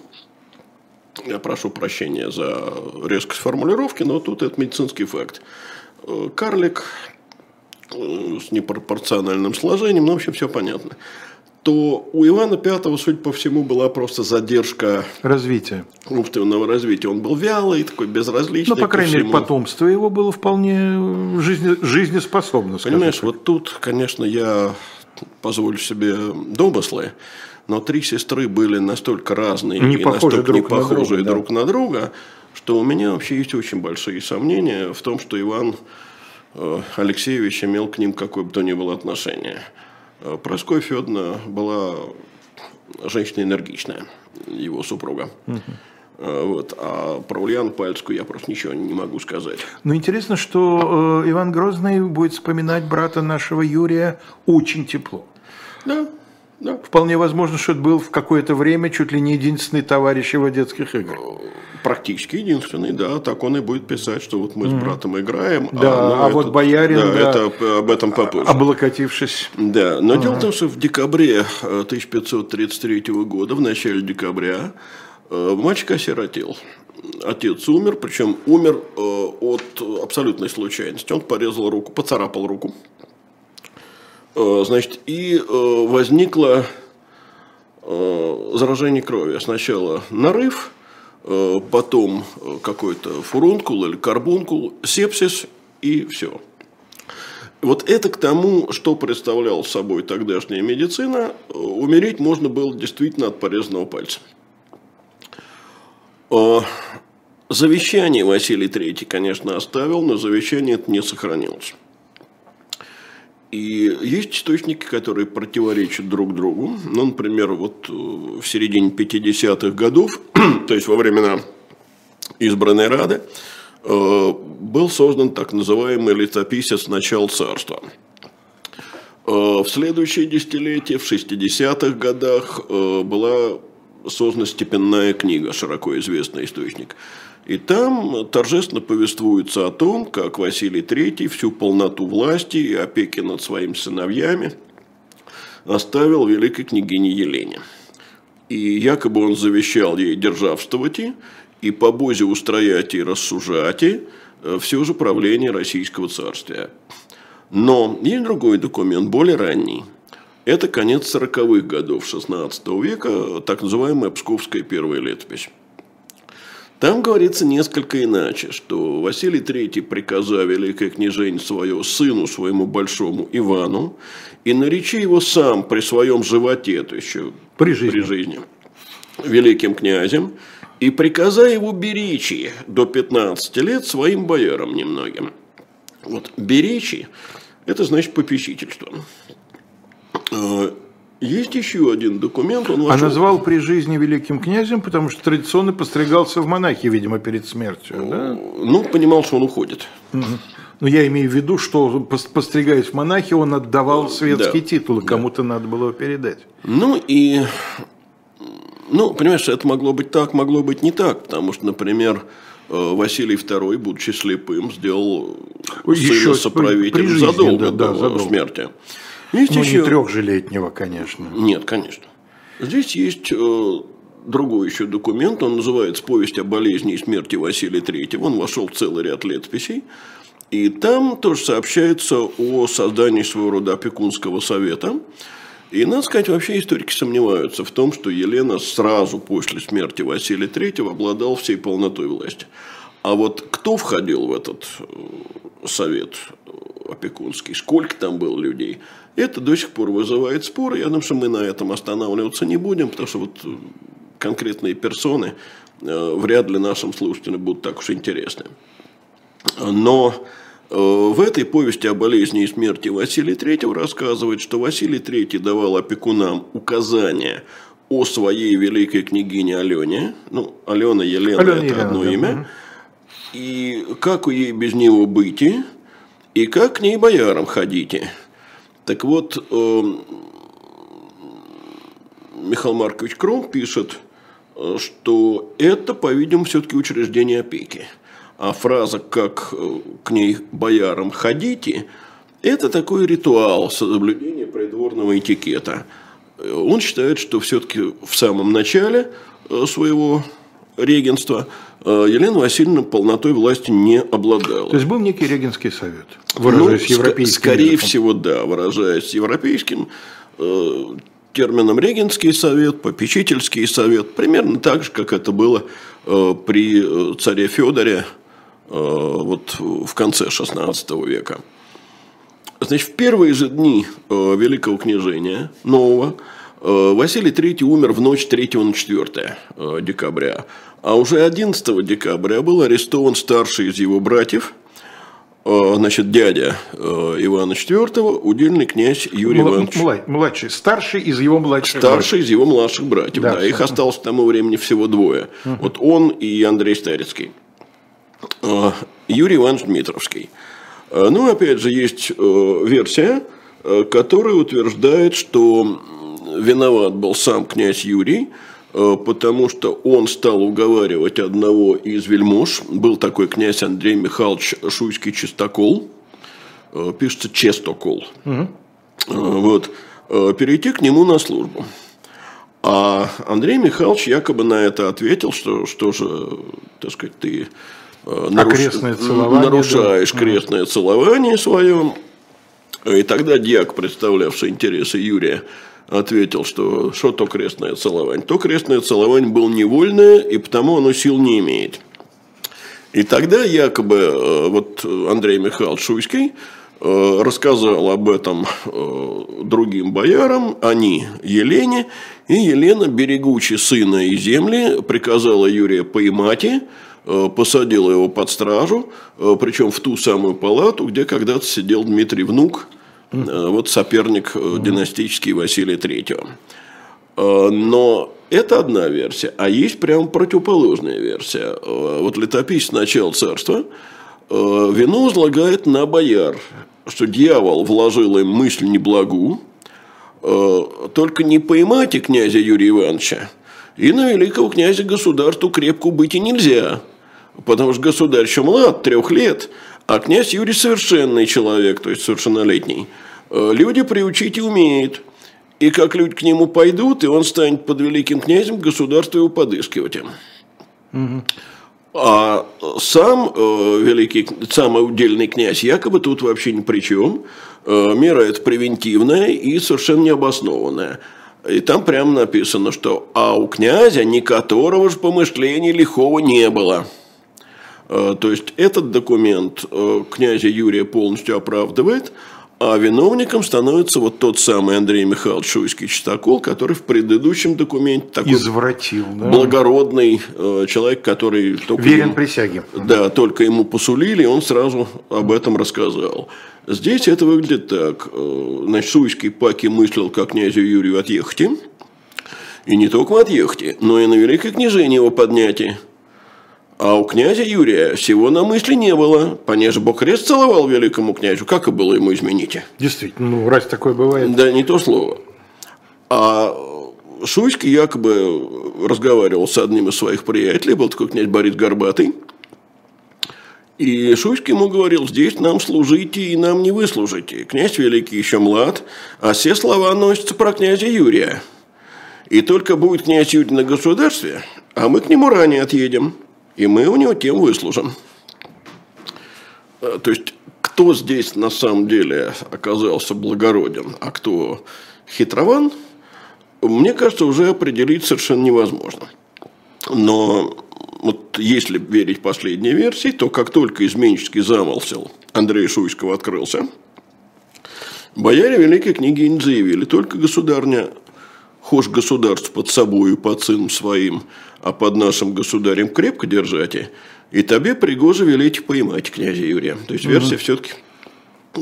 я прошу прощения за резкость формулировки, но тут это медицинский факт. Э, Карлик э, с непропорциональным сложением, ну, в общем, все понятно. То у Ивана Пятого, судя по всему, была просто задержка Развитие. умственного развития. Он был вялый, такой безразличный. Ну, по крайней мере, потомство его было вполне жизне- жизнеспособно, Понимаешь, так. вот тут, конечно, я позволю себе домыслы, но три сестры были настолько разные Не и настолько друг не на похожи друга, да. друг на друга, что у меня вообще есть очень большие сомнения в том, что Иван э, Алексеевич имел к ним какое бы то ни было отношение. Э, Прасковья Федоровна была женщина энергичная, его супруга. Э, Вот. А про Ульяну Пальцкую я просто ничего не могу сказать. Но интересно, что э, Иван Грозный будет вспоминать брата нашего Юрия очень тепло. Да, да. Вполне возможно, что это был в какое-то время чуть ли не единственный товарищ его детских игр. Практически единственный, да, так он и будет писать, что вот мы с братом играем. Да, ну, а вот боярин, да, да. это об этом попозже. Облокотившись. Да, но дело в том, что в декабре э, 1533 года, в начале декабря, э, мальчик осиротел. Отец умер, причем умер э, от абсолютной случайности. Он порезал руку, поцарапал руку. Э, Значит, и э, возникло э, заражение крови. Сначала нарыв, потом какой-то фурункул или карбункул, сепсис и все. Вот это к тому, что представляла собой тогдашняя медицина, умереть можно было действительно от порезанного пальца. Завещание Василий III, конечно, оставил, но завещание это не сохранилось. И есть источники, которые противоречат друг другу. Ну, например, вот э, в середине 50-х годов, то есть во времена избранной Рады, э, был создан так называемый летописец начал царства. Э, В следующее десятилетие, в 60-х годах, была создана степенная книга, широко известный источник. И там торжественно повествуется о том, как Василий III всю полноту власти и опеки над своими сыновьями оставил великой княгине Елене. И якобы он завещал ей державствовать и по бозе устроять и рассужать э, все же правление Российского царствия. Но есть другой документ, более ранний. Это конец 40-х годов 16 века, так называемая Псковская первая летопись. Там говорится несколько иначе, что Василий III, приказав великое княжение свое сыну, своему большому Ивану, и наречи его сам при своем животе, то еще При жизни. при жизни великим князем, и приказа его беречи до 15 лет своим боярам немногим. Вот беречи – это значит попечительство. Есть еще один документ, он А вошел- назвал при жизни великим князем, потому что традиционно постригался в монахи, видимо, перед смертью. Да? Ну, понимал, что он уходит. Но я имею в виду, что пос- постригаясь в монахи, он отдавал светские да, титулы, кому-то надо было передать. Ну и, ну, понимаешь, это могло быть так, могло быть не так, потому что, например, э, Василий II, будучи слепым, сделал Ой, сына еще соправителем задолго да, да, до задолго. смерти. Есть Ну, еще... не трехжелетнего, конечно. Нет, конечно. Здесь есть э, другой еще документ, он называется «Повесть о болезни и смерти Василия III». Он вошел в целый ряд летописей. И там тоже сообщается о создании своего рода опекунского совета. И, надо сказать, вообще историки сомневаются в том, что Елена сразу после смерти Василия III обладала всей полнотой власти. А вот кто входил в этот э, совет э, опекунский, сколько там было людей, это до сих пор вызывает споры. Я думаю, что мы на этом останавливаться не будем, потому что вот э, конкретные персоны э, вряд ли нашим слушателям будут так уж интересны. Но э, в этой повести о болезни и смерти Василия III рассказывает, что Василий III давал опекунам указания о своей великой княгине Алене. Ну, Алена Елена это Елена, одно да. имя. И как ей без него быть, и как к ней боярам ходите. Так вот, э, Михаил Маркович Кром пишет, э, что это, по-видимому, все-таки учреждение опеки. А фраза «как э, к ней боярам ходите» – это такой ритуал соблюдения придворного этикета. Э, Он считает, что все-таки в самом начале своего регенства э, Елена Васильевна полнотой власти не обладала. То есть был некий регенский совет, выражаясь Ну, европейским ск- Скорее языком. всего, да, выражаясь европейским э, термином регенский совет, попечительский совет, примерно так же, как это было э, при э, царе Федоре э, вот в конце XVI века. Значит, в первые же дни э, Великого княжения нового Василий III умер в ночь 3 на 4 э, декабря. А уже 11 декабря был арестован старший из его братьев, э, значит, дядя э, Ивана IV, удельный князь Юрий Мла- Иванович. мла- Младший, старший из его младших Старший из его младших братьев. Да, Да, их осталось к тому времени всего двое. Вот он и Андрей Старицкий. Э, Юрий Иванович Дмитровский. Э, Ну, опять же, есть э, версия, э, которая утверждает, что виноват был сам князь Юрий, э, потому что он стал уговаривать одного из вельмож. Был такой князь Андрей Михайлович Шуйский-Чистокол. Э, Пишется Честокол. Э, Вот. Перейти к нему на службу. А Андрей Михайлович якобы на это ответил, что, что же, так сказать, ты э, наруш- крестное целование, нарушаешь да. крестное целование свое. И тогда дьяк, представлявший интересы Юрия, ответил, что что то крестное целование. То крестное целование было невольное, и потому оно сил не имеет. И тогда якобы э, вот Андрей Михайлович Шуйский э, рассказал об этом э, другим боярам, они Елене, и Елена, берегучи сына и земли, приказала Юрия поймать, э, посадила его под стражу, причем в ту самую палату, где когда-то сидел Дмитрий Внук, вот соперник э, династический Василия Третьего. Э, Но это одна версия, а есть прям противоположная версия. Э, Вот летописец начала царства э, вину возлагает на бояр, что дьявол вложил им мысль неблагу, э, только не поймайте князя Юрия Ивановича, и на великого князя государству крепко быть и нельзя, потому что государь еще млад, трех лет, а князь Юрий совершенный человек, то есть совершеннолетний. Э, Люди приучить и умеет. И как люди к нему пойдут, и он станет под великим князем, государство его подыскивать. А сам э, великий, сам удельный князь якобы тут вообще ни при чем. Э, мера это превентивная и совершенно необоснованная. И там прямо написано, что «а у князя ни которого же помышления лихого не было». Э, То есть этот документ э, князя Юрия полностью оправдывает, а виновником становится вот тот самый Андрей Михайлович Шуйский Чистокол, который в предыдущем документе такой Извратил, да? благородный э, человек, который только Верен ему- присяге. да, только ему посулили, и он сразу об этом рассказал. Здесь это выглядит так. Э, Значит, Шуйский Паки мыслил, как князю Юрию отъехать. И не только отъехать, но и на великое княжение его поднятие. А у князя Юрия всего на мысли не было. Понеже Бог крест целовал великому князю, как и было ему изменить? Действительно, ну раз такое бывает. Да, не то слово. А Шуйский якобы разговаривал с одним из своих приятелей, был такой князь Борис Горбатый. И Шуйский ему говорил, здесь нам служите и нам не вы служите. Князь Великий еще млад, а все слова носятся про князя Юрия. И только будет князь Юрий на государстве, а мы к нему ранее отъедем, и мы у него тем выслужим. Э, То есть, кто здесь на самом деле оказался благороден, а кто хитрован, мне кажется, уже определить совершенно невозможно. Но вот если верить последней версии, то как только изменческий замысел Андрея Шуйского открылся, бояре Великой княгини заявили, только государня хошь государство под собою, под сыном своим, а под нашим государем крепко держать, и тебе пригоже велите поймать князя Юрия. То есть версия все-таки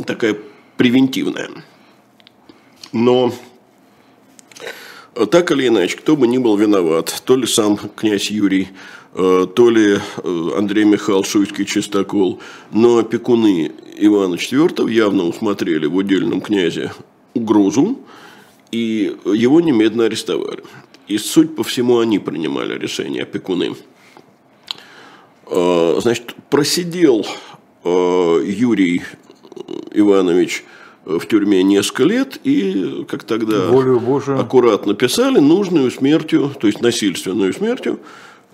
такая превентивная. Но так или иначе, кто бы ни был виноват, то ли сам князь Юрий, э, то ли э, Андрей Михайлович Шуйский Чистокол, но опекуны Ивана IV явно усмотрели в удельном князе угрозу, и его немедленно арестовали. И, суть по всему, они принимали решение опекуны. Э, Значит, просидел э, Юрий Иванович в тюрьме несколько лет, и, как тогда Волею Божию. аккуратно писали, нужную смертью, то есть насильственную смертью,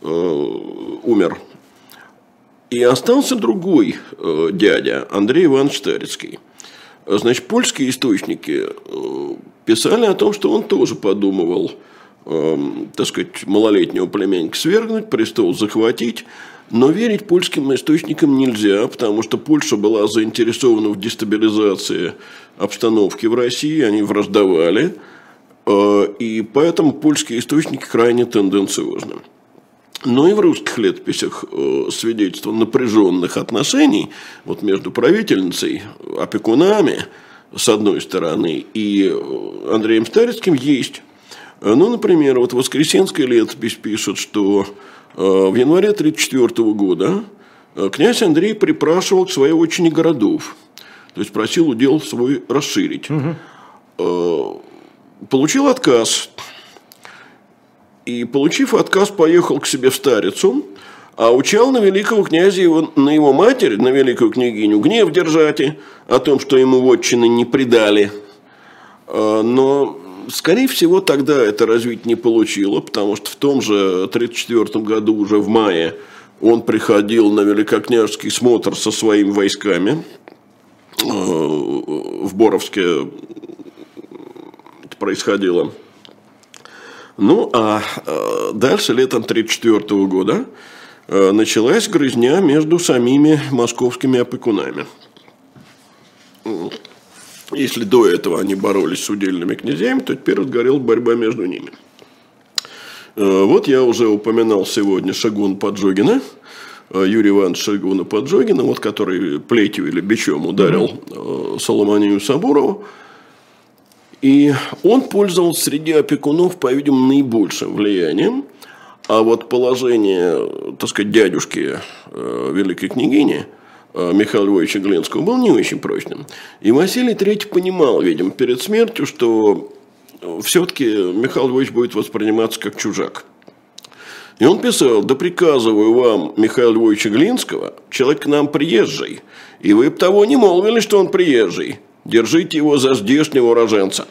э, умер. И остался другой э, дядя, Андрей Иванович Старицкий. Значит, польские источники э, писали о том, что он тоже подумывал, э, так сказать, малолетнего племянника свергнуть, престол захватить. Но верить польским источникам нельзя, потому что Польша была заинтересована в дестабилизации обстановки в России, они враждовали, э, и поэтому польские источники крайне тенденциозны. но и в русских летописях э, свидетельство напряженных отношений вот между правительницей, опекунами, с одной стороны, и э, Андреем Старицким есть. Ну, например, вот Воскресенская летопись пишет, что э, в январе 1934 года князь Андрей припрашивал к своей отчине городов, то есть просил удел свой расширить. Угу. Получил отказ и, получив отказ, поехал к себе в Старицу, а учал на великого князя, его, на его матерь, на великую княгиню, гнев держать о том, что ему вотчины не предали. Но, скорее всего, тогда это развить не получило, потому что в том же 1934 году, уже в мае, он приходил на великокняжеский смотр со своими войсками а, в Боровске это происходило. Ну, а э, дальше, летом 1934 года, э, началась грызня между самими московскими опекунами. Если до этого они боролись с удельными князьями, то теперь разгорелась борьба между ними. Э, вот я уже упоминал сегодня Шагун Поджогина, Юрий Иванович Шагуна Поджогина, вот, который плетью или бичом ударил mm-hmm. Соломонию Сабурову. И он пользовался среди опекунов, по-видимому, наибольшим влиянием. А вот положение, так сказать, дядюшки э, великой княгини э, Михаила Львовича Глинского было не очень прочным. И Василий III понимал, видимо, перед смертью, что все-таки Михаил Львович будет восприниматься как чужак. И он писал, да приказываю вам, Михаила Львовича Глинского, человек к нам приезжий, и вы бы того не молвили, что он приезжий. Держите его за здешнего уроженца.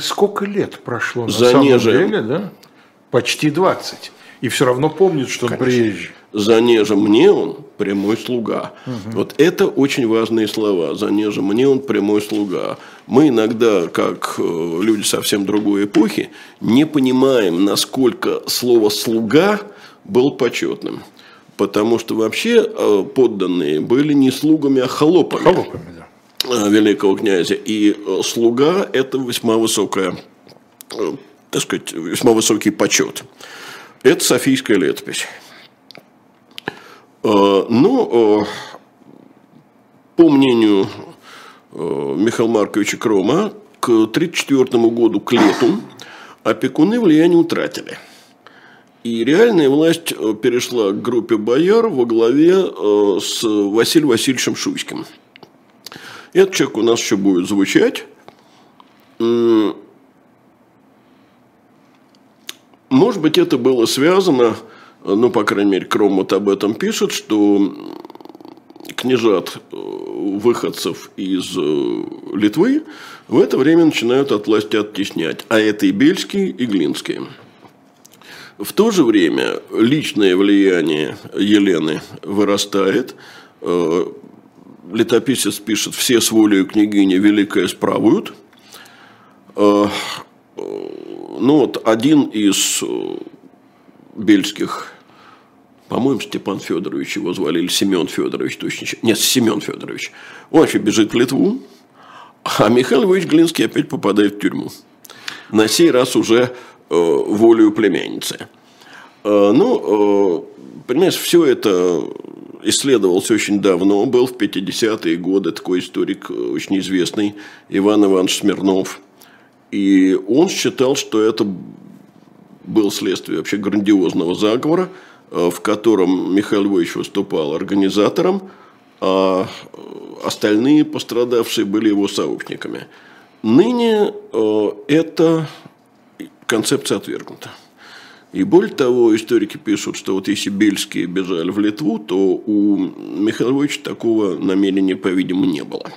Сколько лет прошло на за самом деле, да? Почти 20. И все равно помнит, что Конечно. он приезжий. За нежем мне он прямой слуга. Угу. Вот это очень важные слова. За нежем мне он прямой слуга. Мы иногда, как э, люди совсем другой эпохи, не понимаем, насколько слово слуга был почетным. Потому что вообще э, подданные были не слугами, а холопами. Холопами, да. Э, великого князя. И слуга – это весьма высокая, так сказать, весьма высокий почет. Это Софийская летопись. Ну, по мнению Михаила Марковича Крома, к 1934 году, к лету, опекуны влияние утратили. И реальная власть перешла к группе бояр во главе с Василием Васильевичем Шуйским – этот человек у нас еще будет звучать. Может быть, это было связано, ну, по крайней мере, Кромот об этом пишет, что княжат э, выходцев из э, Литвы в это время начинают от власти оттеснять. А это и Бельские, и Глинские. В то же время личное влияние Елены вырастает. Э, летописец пишет, все с волею княгини великое справуют. Ну вот один из бельских, по-моему, Степан Федорович его звали, или Семен Федорович, точно. Нет, Семен Федорович. Он вообще бежит в Литву, а Михаил Львович Глинский опять попадает в тюрьму. На сей раз уже э, волею племянницы. Э, ну, э, понимаешь, все это исследовался очень давно, был в 50-е годы такой историк э, очень известный Иван Иванович Смирнов. И он считал, что это был следствие вообще грандиозного заговора, в котором Михаил Львович выступал организатором, а э, остальные пострадавшие были его сообщниками. Ныне эта концепция отвергнута. И более того, историки пишут, что вот если бельские бежали в Литву, то у Михаила Львовича такого намерения, по-видимому, не было.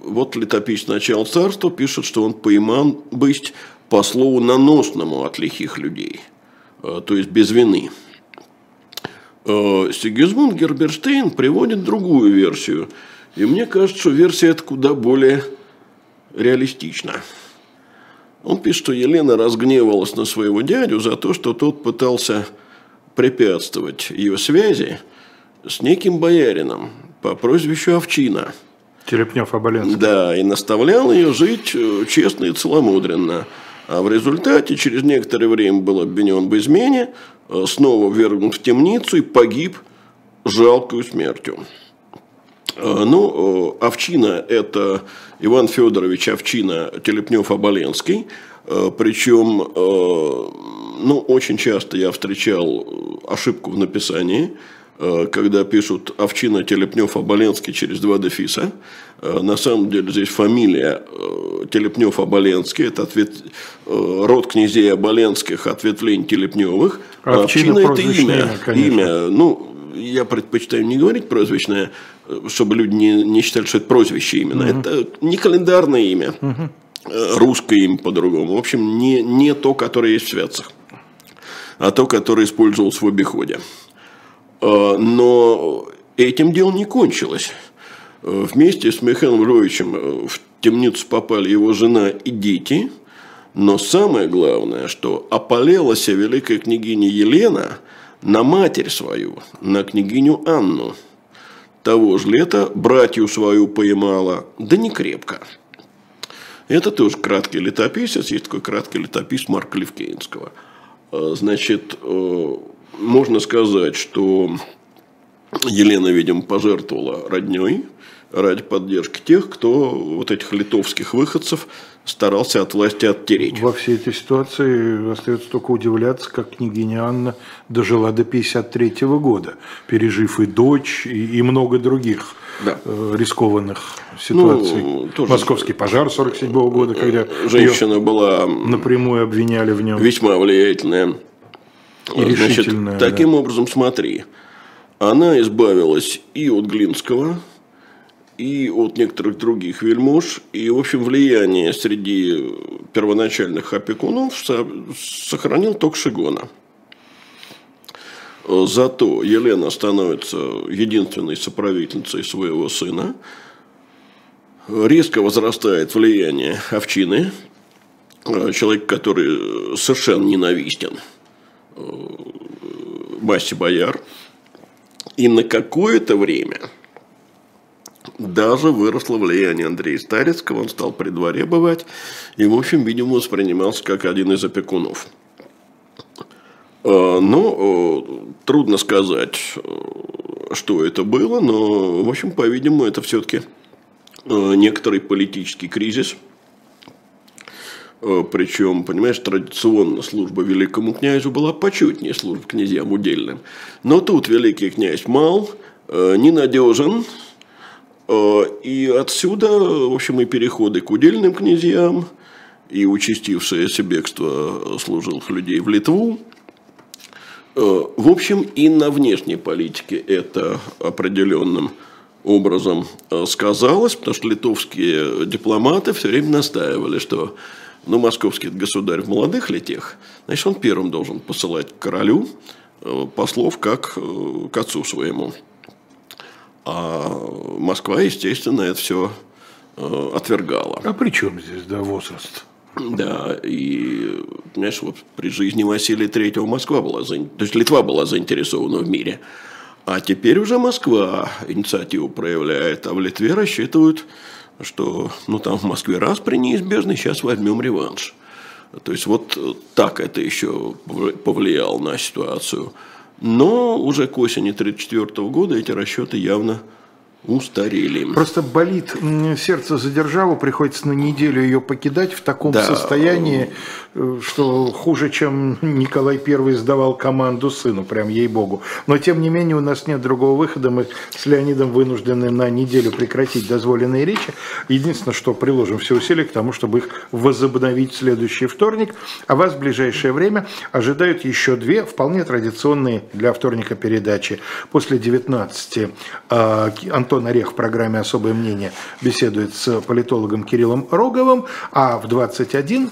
Вот летописец начала царства пишет, что он пойман быть по слову наносному от лихих людей, то есть без вины. А, Сигизмунд Герберштейн приводит другую версию. И мне кажется, что версия эта куда более реалистична. Он пишет, что Елена разгневалась на своего дядю за то, что тот пытался препятствовать ее связи с неким боярином по прозвищу Овчина. Телепнев Оболенский. Да, и наставлял ее жить э, честно и целомудренно. А в результате через некоторое время был обвинен в измене, э, снова ввергнут в темницу и погиб жалкую смертью. Э, ну, э, Овчина – это Иван Федорович Овчина Телепнев-Оболенский. Причем, ну, очень часто я встречал ошибку в написании – Э, когда пишут Овчина, Телепнев, Оболенский через два дефиса. Э, на самом деле здесь фамилия э, Телепнев, Оболенский, это ответ, род князей Оболенских, ответвление Телепневых. А Овчина, это имя, имя, имя, ну, я предпочитаю не говорить прозвищное, чтобы люди не, не считали, что это прозвище именно. Угу. Это не календарное имя, угу. русское имя по-другому. В общем, не, не то, которое есть в святцах, а то, которое использовалось в обиходе. А, но этим дело не кончилось. А, вместе с Михаилом Львовичем э, в темницу попали его жена и дети. Но самое главное, что опалилась великая княгиня Елена на матерь свою, на княгиню Анну. Того же лета братью свою поймала, да не крепко. Это тоже краткий летописец, есть такой краткий летописец Марка Левкейнского. А, значит, э, можно сказать, что Елена, видимо, пожертвовала родней ради поддержки тех, кто вот этих литовских выходцев старался от власти оттереть. Во всей этой ситуации остается только удивляться, как княгиня Анна дожила до 1953 года, пережив и дочь, и, и много других да. Э, рискованных ситуаций. Ну, тоже Московский пожар 47 года, когда женщина была напрямую обвиняли в нем. Весьма влиятельная. И Значит, таким да. образом, смотри, она избавилась и от Глинского, и от некоторых других вельмож, и, в общем, влияние среди первоначальных опекунов сохранил только Шигона. Зато Елена становится единственной соправительницей своего сына. Резко возрастает влияние овчины, человек, который совершенно ненавистен – массе бояр. И на какое-то время даже выросло влияние Андрея Старецкого, он стал при дворе бывать, и, в общем, видимо, воспринимался как один из опекунов. А, но трудно сказать, что это было, но, в общем, по-видимому, это все-таки некоторый политический кризис – Э, Причем, понимаешь, традиционно служба великому князю была почетнее службы князьям удельным. Но тут великий князь мал, э, ненадежен, э, и отсюда, в общем, и переходы к удельным князьям, и участившееся бегство служилых людей в Литву. В общем, и на внешней политике это определенным образом сказалось, потому что литовские дипломаты все время настаивали, что ну, московский государь в молодых летах, значит, он первым должен посылать к королю э, послов как э, к отцу своему. А Москва, естественно, это все э, отвергала. А при чем здесь, да, возраст? Да, и, понимаешь, вот при жизни Василия Третьего Москва была, то есть Литва была заинтересована в мире. А теперь уже Москва инициативу проявляет, а в Литве рассчитывают что ну, там в Москве раз при неизбежный, сейчас возьмем реванш. То есть вот так это еще повлияло на ситуацию. Но уже к осени 1934 года эти расчеты явно устарели. Просто болит сердце за державу, приходится на неделю ее покидать в таком да. состоянии, что хуже, чем Николай I сдавал команду сыну, прям ей-богу. Но тем не менее у нас нет другого выхода, мы с Леонидом вынуждены на неделю прекратить дозволенные речи. Единственное, что приложим все усилия к тому, чтобы их возобновить в следующий вторник, а вас в ближайшее время ожидают еще две вполне традиционные для вторника передачи. После 19 Антон Орех в программе «Особое мнение» беседует с политологом Кириллом Роговым, а в 21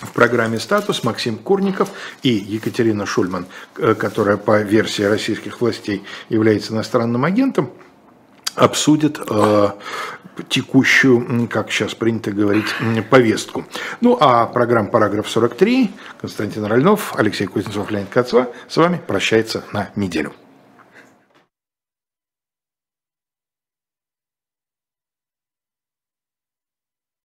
в программе «Статус» Максим Курников и Екатерина Шульман, э, которая по версии российских властей является иностранным агентом, обсудят э, текущую, как сейчас принято говорить, повестку. Ну, а программа «Параграф 43» Константин Рольнов, Алексей Кузнецов, Леонид Кацва с вами прощается на неделю.